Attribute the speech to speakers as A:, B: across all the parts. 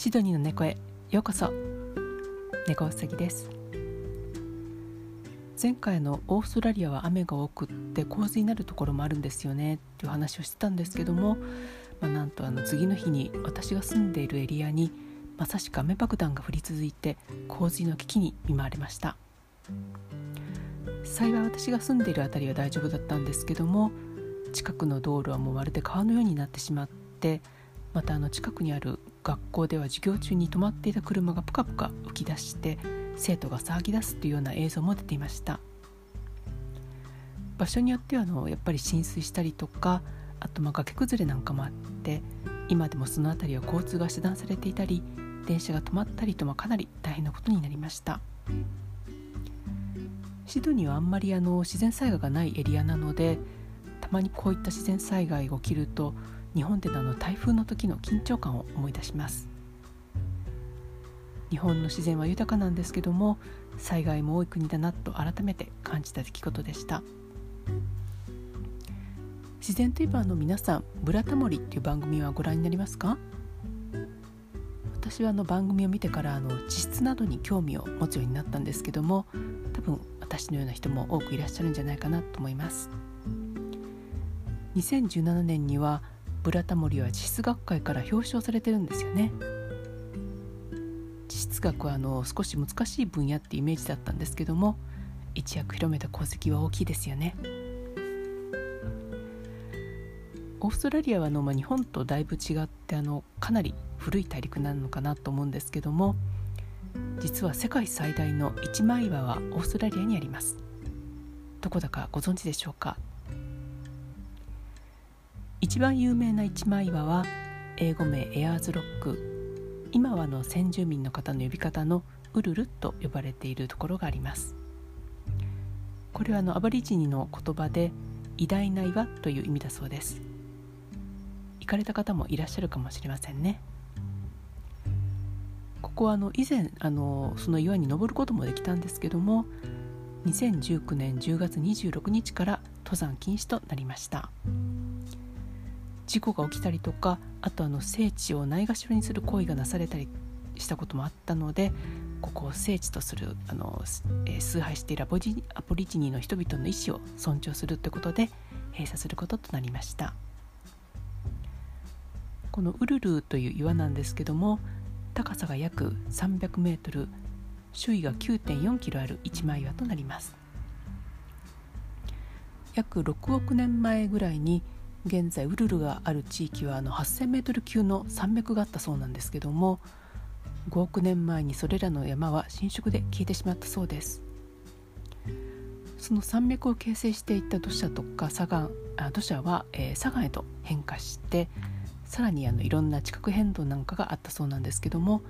A: シドニーの猫へようこそ。猫うさぎです。前回のオーストラリアは雨が多くって洪水になるところもあるんですよね。っていう話をしてたんですけども、まあ、なんとあの次の日に私が住んでいるエリアにまさしく雨爆弾が降り続いて洪水の危機に見舞われました。幸い私が住んでいる辺りは大丈夫だったんですけども近くの道路はもうまるで川のようになってしまってまたあの近くにある学校では授業中に止まっていた車がプカプカ浮き出して生徒が騒ぎ出すというような映像も出ていました。場所によってはあのやっぱり浸水したりとかあとま崖崩れなんかもあって今でもその辺りは交通が遮断されていたり電車が止まったりとまあかなり大変なことになりました。シドニーはあんまりあの自然災害がないエリアなのでたまにこういった自然災害が起きると日本でのあの台風の時の緊張感を思い出します。日本の自然は豊かなんですけども災害も多い国だなと改めて感じた出来事でした。自然といえばあの皆さん「ブラタモリ」っていう番組はご覧になりますか？私はあの番組を見てからあの地質などに興味を持つようになったんですけども多分私のような人も多くいらっしゃるんじゃないかなと思います。2017年にはブラタモリは地質学会から表彰されてるんですよね。地質学はあの少し難しい分野ってイメージだったんですけども一躍広めた功績は大きいですよね。オーストラリアはあの、まあ、日本とだいぶ違ってあのかなり古い大陸なのかなと思うんですけども実は世界最大の一枚岩はオーストラリアにあります。どこだかご存知でしょうか？一番有名な一枚岩は英語名エアーズロック。今はの先住民の方の呼び方のウルルと呼ばれているところがあります。これはあのアバリジニの言葉で偉大な岩という意味だそうです。行かれた方もいらっしゃるかもしれませんね。ここはあの以前あのその岩に登ることもできたんですけども2019年10月26日から登山禁止となりました。事故が起きたりとかあとあの聖地をないがしろにする行為がなされたりしたこともあったのでここを聖地とするあの、えー、崇拝しているアポリアポリジニーの人々の意思を尊重するということで閉鎖することとなりました。このウルルーという岩なんですけども高さが約300メートル周囲が9.4キロある一枚岩となります。約6億年前ぐらいに現在ウルルがある地域はあの 8,000m 級の山脈があったそうなんですけども5億年前にそれらの山は浸食で消えてしまったそうですその山脈を形成していった土砂とか砂岩あ土砂は、えー、砂岩へと変化してさらにあのいろんな地殻変動なんかがあったそうなんですけども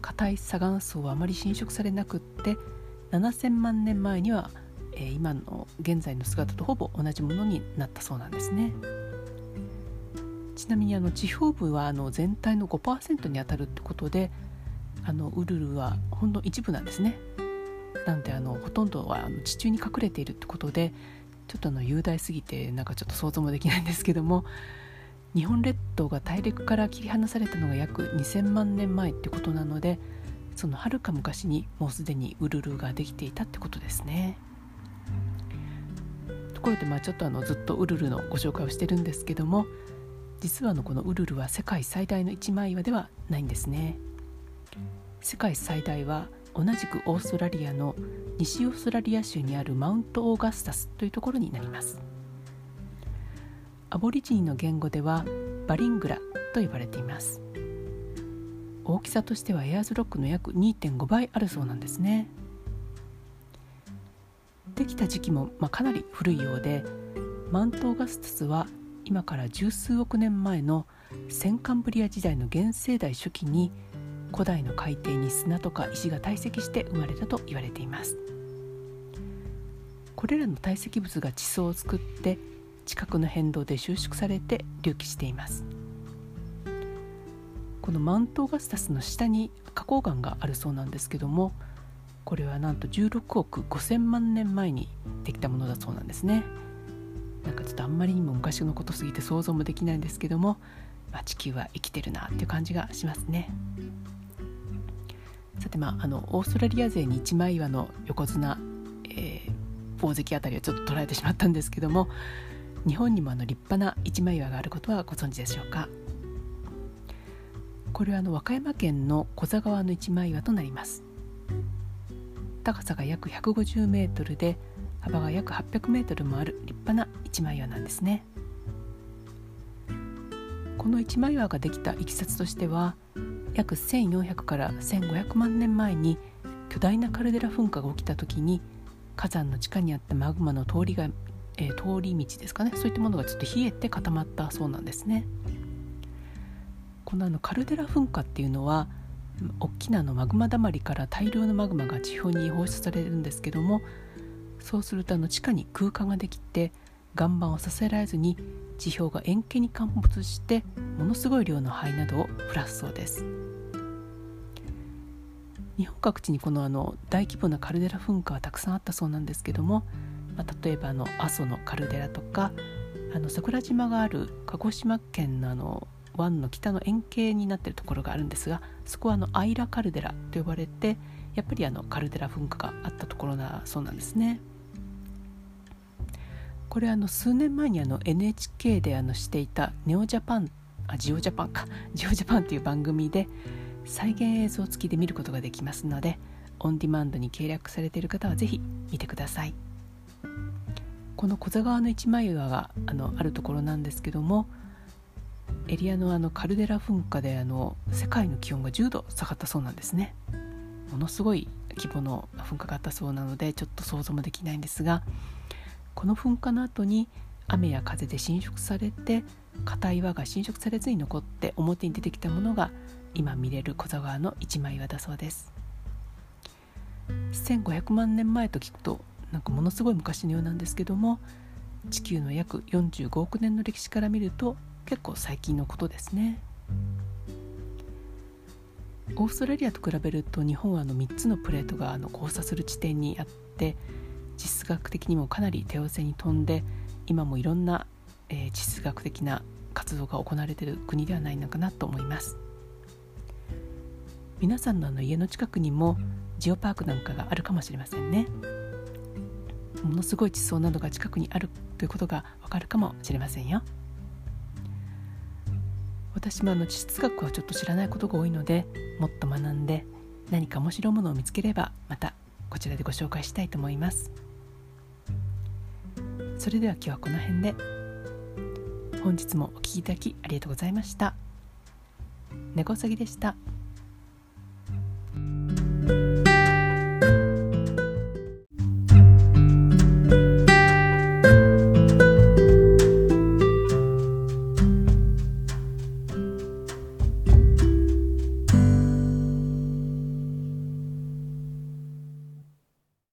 A: 硬い砂岩層はあまり浸食されなくって7000万年前には、えー、今の現在の姿とほぼ同じものになったそうなんですね。ちなみにあの地表部はあの全体の5%に当たるってことであのウルルはほんの一部なんですね。なんであのほとんどはあの地中に隠れているってことでちょっとあの雄大すぎてなんかちょっと想像もできないんですけども日本列島が大陸から切り離されたのが約2000万年前ってことなのでそのはるか昔にもうすでにウルルができていたってことですね。ところでまあちょっとあのずっとウルルのご紹介をしてるんですけども実はのこのウルルは世界最大の一枚岩ではないんですね。世界最大は同じくオーストラリアの西オーストラリア州にあるマウントオーガスタスというところになります。アボリジニの言語ではバリングラと呼ばれています。大きさとしてはエアーズロックの約2.5倍あるそうなんですね。できた時期も、まあ、かなり古いようでマウントオーガスタスは今から十数億年前の先カンブリア時代の原生代初期に古代の海底に砂とか石が堆積して生まれたと言われています。これらの堆積物が地層を作って地殻の変動で収縮されて隆起しています。このマウントガスタスの下に花崗岩があるそうなんですけどもこれはなんと16億5000万年前にできたものだそうなんですね。かちょっとあんまりにも昔のことすぎて想像もできないんですけども、まあ、地球は生きてるなっていう感じがしますね。さてまああのオーストラリア勢に一枚岩の横綱、えー、大関あたりをちょっと捉えてしまったんですけども日本にもあの立派な一枚岩があることはご存知でしょうか？これはあの和歌山県の古座川の一枚岩となります高さが約150メートルで幅が約800メートルもある立派な一枚岩なんですね。この一枚岩ができたいきさつとしては約1400から1500万年前に巨大なカルデラ噴火が起きた時に火山の地下にあったマグマの通りが、えー、通り道ですかね。そういったものがちょっと冷えて固まったそうなんですね。このあのカルデラ噴火っていうのは大きなのマグマだまりから大量のマグマが地表に放出されるんですけどもそうするとあの地下に空間ができて岩盤を支えられずに地表が円形に陥没してものすごい量の灰などを降らすそうです日本各地にこのあの大規模なカルデラ噴火はたくさんあったそうなんですけども、まあ、例えばあの阿蘇のカルデラとかあの桜島がある鹿児島県のあの湾の北の円形になっているところがあるんですがそこはあのアイラカルデラと呼ばれてやっぱりあのカルデラ噴火があったところだそうなんですね。これあの数年前にあの NHK であのしていたネオジャパンあジオジャパンか。ジオジャパンという番組で再現映像付きで見ることができますのでオンディマンドに契約されている方はぜひ見てください。この小座川の一枚岩があのあるところなんですけどもエリアのあのカルデラ噴火であの世界の気温が10度下がったそうなんですね。ものすごい規模の噴火があったそうなのでちょっと想像もできないんですがこの噴火の後に雨や風で浸食されて硬い岩が浸食されずに残って表に出てきたものが今見れる小座川の一枚岩だそうです。1500万年前と聞くとなんかものすごい昔のようなんですけども地球の約45億年の歴史から見ると結構最近のことですね。オーストラリアと比べると日本はあの3つのプレートがあの交差する地点にあって地質学的にもかなり手薄に飛んで今もいろんな、えー、地質学的な活動が行われている国ではないのかなと思います。皆さんのあの家の近くにもジオパークなんかがあるかもしれませんね。ものすごい地層などが近くにあるということがわかるかもしれませんよ。私もあの地質学はちょっと知らないことが多いのでもっと学んで何か面白いものを見つければまたこちらでご紹介したいと思います。それでは今日はこの辺で。本日もお聴きいただきありがとうございました。猫うさぎでした。thank you